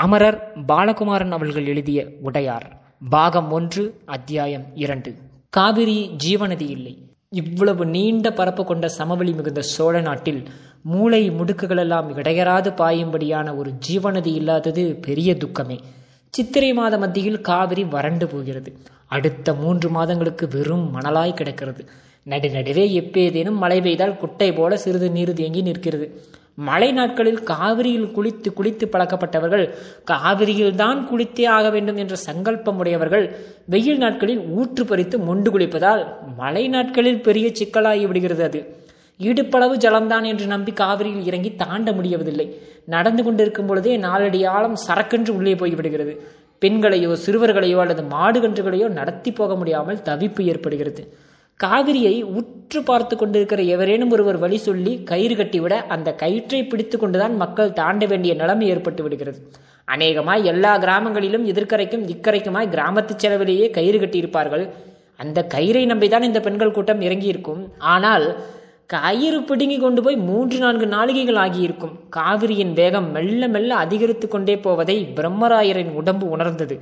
அமரர் பாலகுமாரன் அவர்கள் எழுதிய உடையார் பாகம் ஒன்று அத்தியாயம் இரண்டு. காவிரி ஜீவநதி இல்லை. இவ்வளவு நீண்ட பரப்பு கொண்ட சமவெளி மிகுந்த சோழ நாட்டில் மூளை முடுக்குகளெல்லாம் இடையராது பாயும்படியான ஒரு ஜீவநதி இல்லாதது பெரிய துக்கமே. சித்திரை மாத மத்தியில் காவிரி வறண்டு போகிறது. அடுத்த மூன்று மாதங்களுக்கு வெறும் மணலாய் கிடக்கிறது. நடுநடுவே எப்பேதேனும் மழை பெய்தால் குட்டை போல சிறிது நீர் தேங்கி நிற்கிறது. மழை நாட்களில் காவிரியில் குளித்து குளித்து பழக்கப்பட்டவர்கள் காவிரியில் தான் குளித்தே ஆக வேண்டும் என்ற சங்கல்பம் உடையவர்கள் வெயில் நாட்களில் ஊற்று பறித்து மொண்டு குளிப்பதால் மழை நாட்களில் பெரிய சிக்கலாகி விடுகிறது அது. இடுப்பளவு ஜலம்தான் என்று நம்பி காவிரியில் இறங்கி தாண்ட முடியவதில்லை நடந்து கொண்டிருக்கும் பொழுதே நாலடி ஆழம் சரக்கென்று உள்ளே போய்விடுகிறது பெண்களையோ சிறுவர்களையோ அல்லது மாடுகன்றுகளையோ நடத்தி போக முடியாமல் தவிப்பு ஏற்படுகிறது. காவிரியை உற்று பார்த்து கொண்டிருக்கிற எவரேனும் ஒருவர் வழி சொல்லி கயிறு கட்டிவிட அந்த கயிற்றை பிடித்து கொண்டுதான் மக்கள் தாண்ட வேண்டிய நிலைமை ஏற்பட்டு விடுகிறது. அநேகமாய் எல்லா கிராமங்களிலும் எதிர்க்கரைக்கும் இக்கரைக்குமாய் கிராமத்து செலவிலேயே கயிறு கட்டியிருப்பார்கள். அந்த கயிறை நம்பிதான் இந்த பெண்கள் கூட்டம் இறங்கியிருக்கும். ஆனால் கயிறு பிடுங்கி கொண்டு போய் மூன்று நான்கு நாளிகைகள் ஆகியிருக்கும். காவிரியின் வேகம் மெல்ல மெல்ல அதிகரித்து கொண்டே போவதை பிரம்மராயரின் உடம்பு உணர்ந்தது.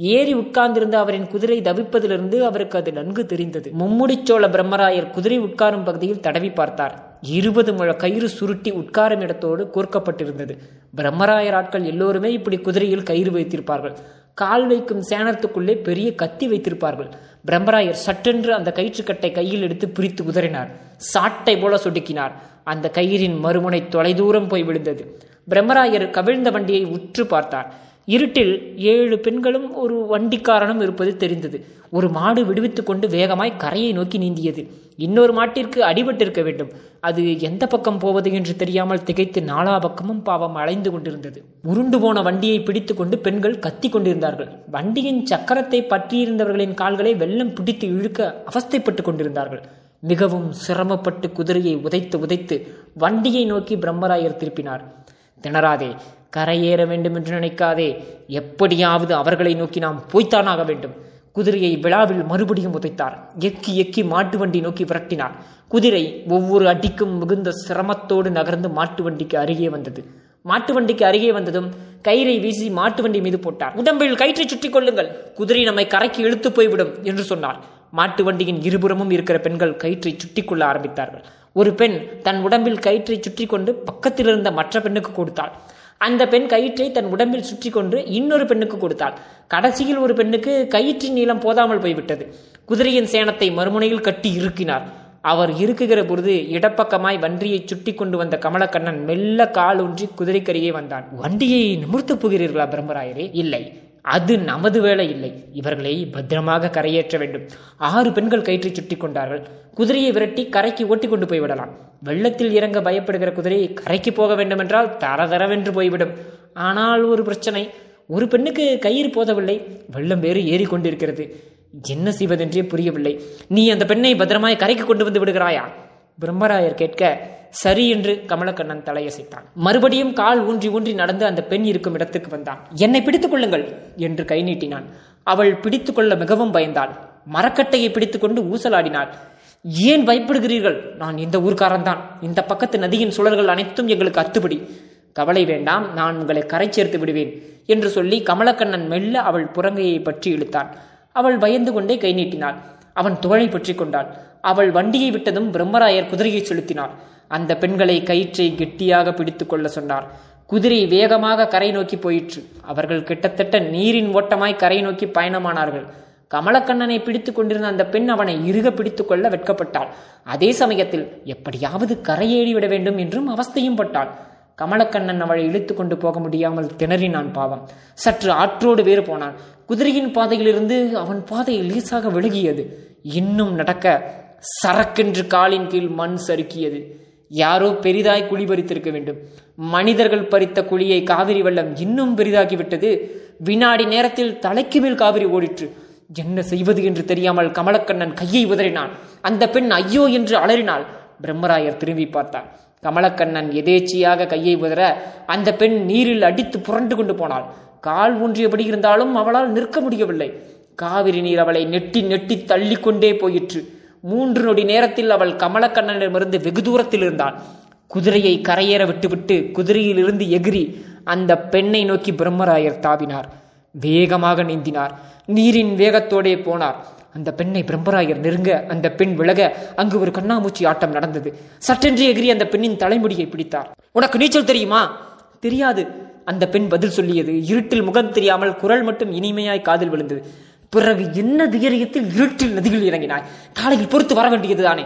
ஏறி உட்கார்ந்திருந்த அவரின் குதிரை தவிப்பதிலிருந்து அவருக்கு அது நன்கு தெரிந்தது. மும்முடிச்சோழ பிரம்மராயர் குதிரை உட்காரும் பகுதியில் தடவி பார்த்தார். இருபது முழ கயிறு சுருட்டி உட்காரும் இடத்தோடு கோர்க்கப்பட்டிருந்தது. பிரம்மராயர் ஆட்கள் எல்லோருமே இப்படி குதிரையில் கயிறு வைத்திருப்பார்கள். கால் வைக்கும் சேனத்துக்குள்ளே பெரிய கத்தி வைத்திருப்பார்கள். பிரம்மராயர் சட்டென்று அந்த கயிற்றுக்கட்டை கையில் எடுத்து பிரித்து உதறினார். சாட்டை போல சொடுக்கினார். அந்த கயிறின் மறுமுனை தொலைதூரம் போய் விழுந்தது. பிரம்மராயர் கவிழ்ந்த வண்டியை உற்று பார்த்தார். இருட்டில் ஏழு பெண்களும் ஒரு வண்டிக்காரனும் இருப்பது தெரிந்தது. ஒரு மாடு விடுவித்துக் கொண்டு வேகமாய் கரையை நோக்கி நீந்தியது. இன்னொரு மாட்டிற்கு அடிபட்டிருக்க வேண்டும். அது எந்த பக்கம் போவது என்று தெரியாமல் திகைத்து நாலா பக்கமும் பாவம் அலைந்து கொண்டிருந்தது. உருண்டு போன வண்டியை பிடித்து கொண்டு பெண்கள் கத்தி கொண்டிருந்தார்கள். வண்டியின் சக்கரத்தை பற்றியிருந்தவர்களின் கால்களை வெள்ளம் பிடித்து இழுக்க அவஸ்தைப்பட்டு கொண்டிருந்தார்கள். மிகவும் சிரமப்பட்டு குதிரையை உதைத்து உதைத்து வண்டியை நோக்கி பிரம்மராயர் திருப்பினார் திணறாதே கரையேற வேண்டும் என்று நினைக்காதே. எப்படியாவது அவர்களை நோக்கி நாம் போய்த்தானாக வேண்டும். குதிரையை விழாவில் மறுபடியும் உதைத்தார். எக்கி எக்கி மாட்டு வண்டி நோக்கி விரட்டினார். குதிரை ஒவ்வொரு அடிக்கும் மிகுந்த சிரமத்தோடு நகர்ந்து மாட்டு வண்டிக்கு அருகே வந்தது. மாட்டு வண்டிக்கு அருகே வந்ததும் கயிறை வீசி மாட்டு வண்டி மீது போட்டார். உடம்பில் கயிற்றை சுற்றி கொள்ளுங்கள். குதிரை நம்மை கரைக்கு இழுத்து போய்விடும் என்று சொன்னார். மாட்டு வண்டியின் இருபுறமும் இருக்கிற பெண்கள் கயிற்றை சுற்றி கொள்ள ஆரம்பித்தார்கள். ஒரு பெண் தன் உடம்பில் கயிற்றை சுற்றி கொண்டு பக்கத்தில் இருந்த மற்ற பெண்ணுக்கு கொடுத்தாள். அந்த பெண் கயிற்றை தன் உடம்பில் சுற்றி கொண்டு இன்னொரு பெண்ணுக்கு கொடுத்தாள். கடைசியில் ஒரு பெண்ணுக்கு கயிற்றின் நீளம் போதாமல் போய்விட்டது. குதிரையின் சேனத்தை மறுமுனையில் கட்டி இறுக்கினார். அவர் இருக்குகிற பொழுது இடப்பக்கமாய் வண்டியை சுட்டி கொண்டு வந்த கமலக்கண்ணன் மெல்ல கால் ஊன்றி குதிரைக்கரியே வந்தான். வண்டியை நிமிர்த்து போகிறீர்களா பிரம்மராயரே? இல்லை. அது நமது வேலை இல்லை. இவர்களை பத்திரமாக கரையேற்ற வேண்டும். ஆறு பெண்கள் கயிற்றை சுட்டி கொண்டார்கள். குதிரையை விரட்டி கரைக்கு ஓட்டி கொண்டு போய்விடலாம் வெள்ளத்தில் இறங்க பயப்படுகிற குதிரை கரைக்கு போக வேண்டுமென்றால் தர தரதரவென்று போய்விடும். ஆனால் ஒரு பிரச்சனை. ஒரு பெண்ணுக்கு கயிறு போதவில்லை. வெள்ளம் வேறு ஏறிக்கொண்டிருக்கிறது என்ன செய்வதென்றே புரியவில்லை. நீ அந்த பெண்ணை பத்திரமாய் கரைக்கு கொண்டு வந்து விடுகிறாயா? பிரம்மராயர் கேட்க சரி என்று கமலக்கண்ணன் தலையசைத்தான். மறுபடியும் கால் ஊன்றி ஊன்றி நடந்து அந்த பெண் இருக்கும் இடத்துக்கு வந்தான். என்னை பிடித்துக் கொள்ளுங்கள் என்று கை நீட்டினான். அவள் பிடித்துக் கொள்ள மிகவும் பயந்தாள். மரக்கட்டையை பிடித்துக்கொண்டு ஊசலாடினாள். ஏன் பயப்படுகிறீர்கள்? நான் இந்த ஊர்க்காரன்தான். இந்த பக்கத்து நதியின் சுழல்கள் அனைத்தும் எங்களுக்கு அத்துப்படி. கவலை வேண்டாம் நான் உங்களை கரை சேர்த்து விடுவேன் என்று சொல்லி கமலக்கண்ணன் மெல்ல அவள் புறங்கையை பற்றி இழுத்தான். அவள் பயந்து கொண்டே கை நீட்டினாள். அவன் தோழை பற்றி கொண்டாள் அவள் வண்டியை விட்டதும் பிரம்மராயர் குதிரையை செலுத்தினார். அந்த பெண்களை கயிற்றை கெட்டியாக பிடித்து கொள்ள சொன்னார். குதிரை வேகமாக கரை நோக்கி போயிற்று. அவர்கள் கிட்டத்தட்ட நீரின் ஓட்டமாய் கரை நோக்கி பயணமானார்கள். கமலக்கண்ணனை பிடித்து கொண்டிருந்த அந்த பெண் அவனை இறுக பிடித்து கொள்ள வெட்கப்பட்டாள். அதே சமயத்தில் எப்படியாவது கரையேறிவிட வேண்டும் என்றும் அவஸ்தையும் பட்டாள். கமலக்கண்ணன் அவளை இழுத்து கொண்டு போக முடியாமல் திணறினான் பாவம். சற்று ஆற்றோடு வேறு போனான். குதிரையின் பாதையிலிருந்து அவன் பாதை லேசாக விலகியது. இன்னும் நடக்க சரக்கென்று காலின் கீழ் மண் சறுக்கியது. யாரோ பெரிதாய் குழி பறித்திருக்க வேண்டும். மனிதர்கள் பறித்த குழியை காவிரி வெள்ளம் இன்னும் பெரிதாகிவிட்டது. வினாடி நேரத்தில் தலைக்கு மேல் காவிரி ஓடிற்று. என்ன செய்வது என்று தெரியாமல் கமலக்கண்ணன் கையை உதறினான். அந்த பெண் ஐயோ என்று அலறினாள். பிரம்மராயர் திரும்பி பார்த்தார். கமலக்கண்ணன் எதேச்சியாக கையை உதற அந்த பெண் நீரில் அடித்து புரண்டு கொண்டு போனாள். கால் ஊன்றியபடி இருந்தாலும் அவளால் நிற்க முடியவில்லை. காவிரி நீர் அவளை நெட்டி நெட்டி தள்ளிக்கொண்டே போயிற்று. மூன்று நொடி நேரத்தில் அவள் கமலக்கண்ணனிடமிருந்து வெகு தூரத்தில் இருந்தாள். குதிரையை கரையேற விட்டுவிட்டு குதிரையிலிருந்து எகிரி அந்த பெண்ணை நோக்கி பிரம்மராயர் தாவினார். வேகமாக நீந்தினார். நீரின் வேகத்தோடே போனார். அந்த பெண்ணை பிரம்மராயர் நெருங்க அந்த பெண் விலக அங்கு ஒரு கண்ணாமூச்சி ஆட்டம் நடந்தது. சட்டென்று எகிரி அந்த பெண்ணின் தலைமுடியை பிடித்தார். உனக்கு நீச்சல் தெரியுமா? தெரியாது. அந்த பெண் பதில் சொல்லியது. இருட்டில் முகம் தெரியாமல் குரல் மட்டும் இனிமையாய் காதில் விழுந்தது. பிறகு என்ன தைரியத்தில் இருட்டில் நதியில் இறங்கினாய்? காலையில் பொறுத்து வர வேண்டியதுதானே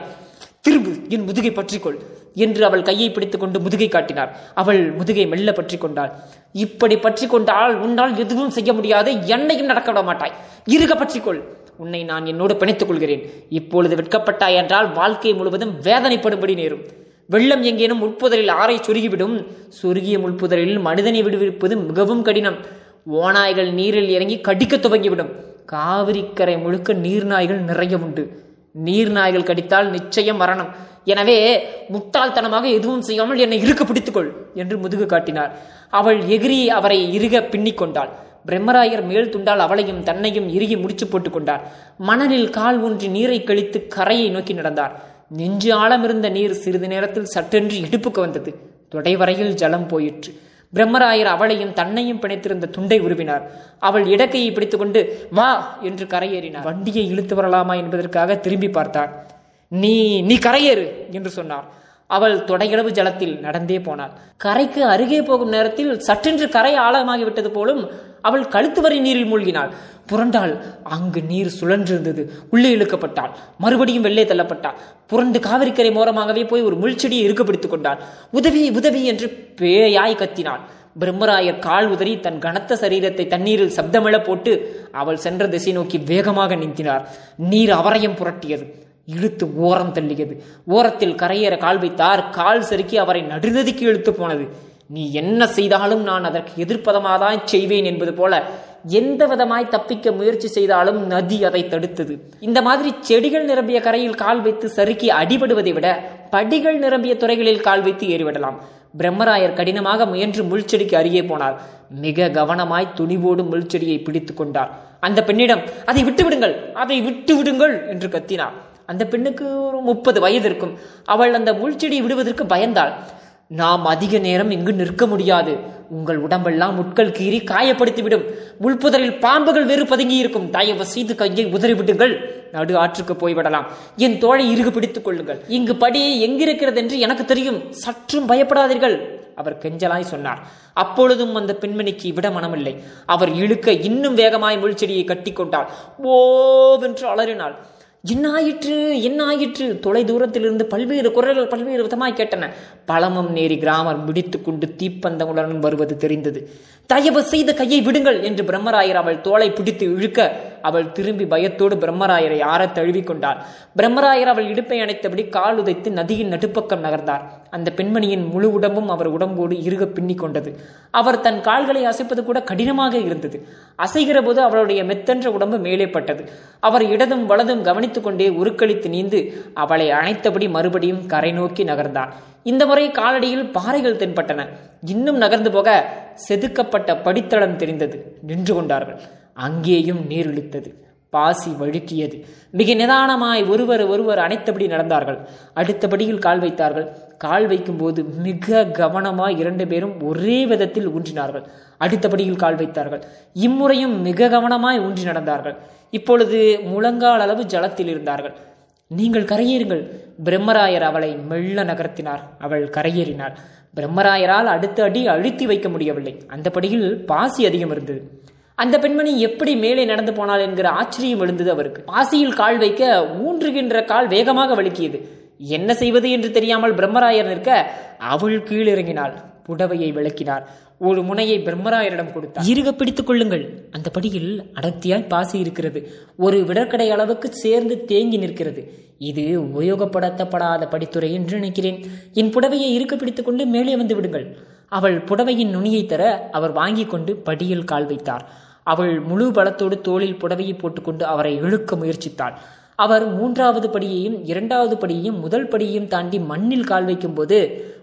திரும்பு என் முதுகை பற்றிக்கொள் என்று அவள் கையை பிடித்துக் கொண்டு முதுகை காட்டினார். அவள் முதுகை மெல்ல பற்றி கொண்டாள் இப்படி பற்றி கொண்டால் உன்னால் எதுவும் செய்ய முடியாது என்னையும் நடக்க விட மாட்டாய். இருக பற்றிக்கொள். உன்னை நான் என்னோடு பிணைத்துக் கொள்கிறேன். இப்பொழுது வெட்கப்பட்டாய் என்றால் வாழ்க்கை முழுவதும் வேதனைப்படும்படி நேரும். வெள்ளம் எங்கேனும் உட்புதலில் ஆறை சொருகிவிடும். சொருகிய முள்புதலில் மனிதனை விடுவிப்பது மிகவும் கடினம். ஓநாய்கள் நீரில் இறங்கி கடிக்க துவங்கிவிடும். காவிரிக்கரை முழுக்க நீர்நாய்கள் நிறைய உண்டு. நீர்நாய்கள் கடித்தால் நிச்சயம் மரணம். எனவே முட்டாள்தனமாக எதுவும் செய்யாமல் என்னை இருக்க பிடித்துக்கொள் என்று முதுகு காட்டினார். அவள் எகிரி அவரை இறுக பின்னிக் கொண்டாள். பிரம்மராயர் மேல் துண்டால் அவளையும் தன்னையும் இறுகி முடிச்சு போட்டுக் கொண்டார். மணலில் கால் ஊன்றி நீரை கழித்து கரையை நோக்கி நடந்தார். நெஞ்சு ஆழமிருந்த நீர் சிறிது நேரத்தில் சட்டென்று இடுப்புக்கு வந்தது. தொடைவரையில் ஜலம் போயிற்று. பிரம்மராயர் அவளையும் தன்னையும் பிணைத்திருந்த துண்டை உருவினார். அவள் இடக்கையை பிடித்துக்கொண்டு வா என்று கரையேறினார். வண்டியை இழுத்து வரலாமா என்பதற்காக திரும்பி பார்த்தார் நீ நீ கரையேறு என்று சொன்னார். அவள் தொடையளவு ஜலத்தில் நடந்தே போனாள். கரைக்கு அருகே போகும் நேரத்தில் சற்றென்று கரை ஆழமாகிவிட்டது போலும் அவள் கழுத்து வரை நீரில் மூழ்கினாள். புரண்டாள். அங்கு நீர் சுழன்றிருந்தது. உள்ளே இழுக்கப்பட்டாள். மறுபடியும் வெள்ளே தள்ளப்பட்டாள். புரண்டு காவிரிக்கரை மோரமாகவே போய் ஒரு முள்செடியை இறுக்கப்பிடித்துக் கொண்டாள். உதவி உதவி என்று பேயாய் கத்தினாள். பிரம்மராயர் கால் உதறி தன் கனத்த சரீரத்தை தண்ணீரில் சப்தமிழ போட்டு அவள் சென்ற திசை நோக்கி வேகமாக நீந்தினார். நீர் அவரையும் புரட்டியது. இழுத்து ஓரம் தள்ளியது. ஓரத்தில் கரையேற கால் வைத்தார். கால் சறுக்கி அவரை நடுநதிக்கு இழுத்து போனது. நீ என்ன செய்தாலும் நான் அதற்கு எதிர்ப்பதமாதான் செய்வேன் என்பது போல எந்த விதமாய் தப்பிக்க முயற்சி செய்தாலும் நதி அதை தடுத்தது. இந்த மாதிரி செடிகள் நிரம்பிய கரையில் கால் வைத்து சறுக்கி அடிபடுவதை விட படிகள் நிரம்பிய துறைகளில் கால் வைத்து ஏறிவிடலாம். பிரம்மராயர் கடினமாக முயன்று முள்செடிக்கு அருகே போனார். மிக கவனமாய் துணிவோடு முள்செடியை பிடித்து கொண்டார். அந்த பெண்ணிடம் அதை விட்டு விடுங்கள் அதை விட்டு விடுங்கள் என்று கத்தினார். அந்த பெண்ணுக்கு ஒரு முப்பது வயது இருக்கும். அவள் அந்த முள்செடி விடுவதற்கு பயந்தாள். நாம் அதிக நேரம் இங்கு நிற்க முடியாது. உங்கள் உடம்பெல்லாம் முட்கள் கீறி காயப்படுத்திவிடும். முள்புதரில் பாம்புகள் வேறு பதுங்கி இருக்கும். தயவு செய்து கையை உதறிவிடுங்கள் நடு ஆற்றுக்கு போய்விடலாம் என் தோழை இறுகு பிடித்துக் கொள்ளுங்கள். இங்கு படி எங்கிருக்கிறது என்று எனக்கு தெரியும். சற்றும் பயப்படாதீர்கள். அவர் கெஞ்சலாய் சொன்னார். அப்பொழுதும் அந்த பெண்மணிக்கு விட மனமில்லை அவர் இழுக்க இன்னும் வேகமாய் முள்செடியை கட்டி கொண்டாள். ஓவென்று அலறினாள். என்னாயிற்று என்னாயிற்று? தொலை தூரத்திலிருந்து பல்வேறு குரல்கள் பல்வேறு விதமாய் கேட்டன. பழமம் நேரி கிராமர் பிடித்து கொண்டு தீப்பந்தங்களுடன் வருவது தெரிந்தது. தயவு செய்த கையை விடுங்கள் என்று பிரம்மராயர் அவள் தோலை பிடித்து இழுக்க அவள் திரும்பி பயத்தோடு பிரம்மராயரை ஆற தழுவிக்கொண்டாள் பிரம்மராயர் அவள் இடுப்பை அணைத்தபடி கால் உதைத்து நதியின் நடுப்பக்கம் நகர்ந்தார். அந்த பெண்மணியின் முழு உடம்பும் அவர் உடம்போடு இறுக பின்னி கொண்டது. அவர் தன் கால்களை அசைப்பது கூட கடினமாக இருந்தது. அசைகிற போது அவளுடைய மெத்தென்ற உடம்பு மேலே பட்டது. அவர் இடதும் வலதும் கவனித்துக் கொண்டே உருக்களித்து நீந்து அவளை அணைத்தபடி மறுபடியும் கரை நோக்கி நகர்ந்தார். இந்த முறை காலடியில் பாறைகள் தென்பட்டன. இன்னும் நகர்ந்து போக செதுக்கப்பட்ட படித்தளம் தெரிந்தது. நின்று கொண்டார்கள். அங்கேயும் நீர் இழுத்தது பாசி வழுக்கியது. மிக நிதானமாய் ஒருவர் ஒருவர் அனைத்தபடி நடந்தார்கள். அடுத்தபடியில் கால் வைத்தார்கள். கால் வைக்கும்போது மிக கவனமாய் இரண்டு பேரும் ஒரே விதத்தில் ஊன்றினார்கள். அடுத்தபடியில் கால் வைத்தார்கள். இம்முறையும் மிக கவனமாய் ஊன்றி நடந்தார்கள். இப்பொழுது முழங்கால் அளவு ஜலத்தில் இருந்தார்கள். நீங்கள் கரையேறுங்கள். பிரம்மராயர் அவளை மெல்ல நகர்த்தினார். அவள் கரையேறினாள். பிரம்மராயரால் அடுத்த அடி அழுத்தி வைக்க முடியவில்லை. அந்த படியில் பாசி அதிகம் இருந்தது. அந்த பெண்மணி எப்படி மேலே நடந்து போனாள் என்கிற ஆச்சரியம் எழுந்தது அவருக்கு. பாசியில் கால் வைக்க ஊன்றுகின்ற கால் வேகமாக வழுக்கியது. என்ன செய்வது என்று தெரியாமல் பிரம்மராயர் நிற்க அவள் கீழிறங்கினாள் புடவையை விளக்கினார். ஒரு முனையை பிரம்மராயரிடம் கொடுத்தார். இருக பிடித்துக் கொள்ளுங்கள். அந்த படியில் அடர்த்தியாய் பாசி இருக்கிறது. ஒரு விடற்கடை அளவுக்கு சேர்ந்து தேங்கி நிற்கிறது. இது உபயோகப்படுத்தப்படாத படித்துறை என்று நினைக்கிறேன். என் புடவையை இருக்க பிடித்துக் கொண்டு மேலே வந்து விடுங்கள். அவள் புடவையின் நுனியை தர அவர் வாங்கி கொண்டு படியில் கால் வைத்தார். அவள் முழு பலத்தோடு தோளில் புடவையை போட்டுக்கொண்டு அவரை இழுக்க முயற்சித்தாள். அவர் மூன்றாவது படியையும் இரண்டாவது படியையும் முதல் படியையும் தாண்டி மண்ணில் கால் வைக்கும்போது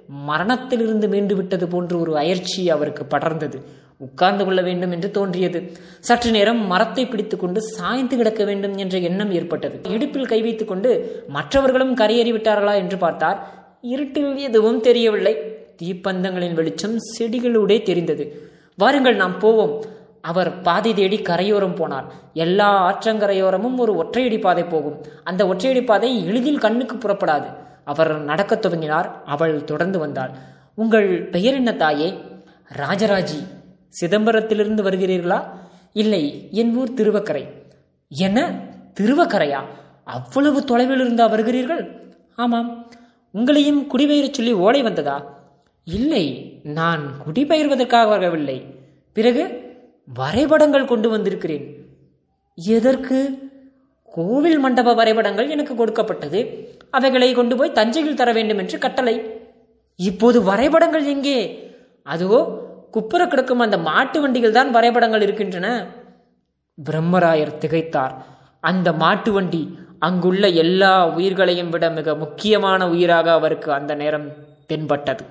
மரணத்திலிருந்து மீண்டு விட்டது போன்ற ஒரு அயற்சி அவருக்கு படர்ந்தது. உட்கார்ந்து கொள்ள வேண்டும் என்று தோன்றியது. சற்று நேரம் மரத்தை பிடித்துக்கொண்டு சாய்ந்து கிடக்க வேண்டும் என்ற எண்ணம் ஏற்பட்டது. இடுப்பில் கை வைத்துக் கொண்டு மற்றவர்களும் கரையேறி விட்டார்களா என்று பார்த்தார். இருட்டில் எதுவும் தெரியவில்லை. தீப்பந்தங்களின் வெளிச்சம் செடிகளூடே தெரிந்தது. வாருங்கள் நாம் போவோம். அவர் பாதை தேடி கரையோரம் போனார். எல்லா ஆற்றங்கரையோரமும் ஒரு ஒற்றையடி பாதை போகும். அந்த ஒற்றையடி பாதை எளிதில் கண்ணுக்கு புறப்படாது. அவர் நடக்கத் துவங்கினார். அவள் தொடர்ந்து வந்தாள். உங்கள் பெயர் என்ன தாயே? ராஜராஜி. சிதம்பரத்திலிருந்து வருகிறீர்களா? இல்லை. என் ஊர் திருவக்கரை. என்ன? திருவக்கரையா? அவ்வளவு தொலைவில் இருந்தா வருகிறீர்கள்? ஆமாம். உங்களையும் குடிபெயரச் சொல்லி ஓலை வந்ததா? இல்லை. நான் குடிபெயர்வதற்காக வரவில்லை. பிறகு? வரைபடங்கள் கொண்டு வந்திருக்கிறேன். எதற்கு? கோவில் மண்டப வரைபடங்கள் எனக்கு கொடுக்கப்பட்டது. அவைகளை கொண்டு போய் தஞ்சையில் தர வேண்டும் என்று கட்டளை. இப்போது வரைபடங்கள் எங்கே? அதுவோ குப்புற கிடக்கும் அந்த மாட்டு வண்டியில் தான் வரைபடங்கள் இருக்கின்றன. பிரம்மராயர் திகைத்தார். அந்த மாட்டு வண்டி அங்குள்ள எல்லா உயிர்களையும் விட மிக முக்கியமான உயிராக அவருக்கு அந்த நேரம் தென்பட்டது.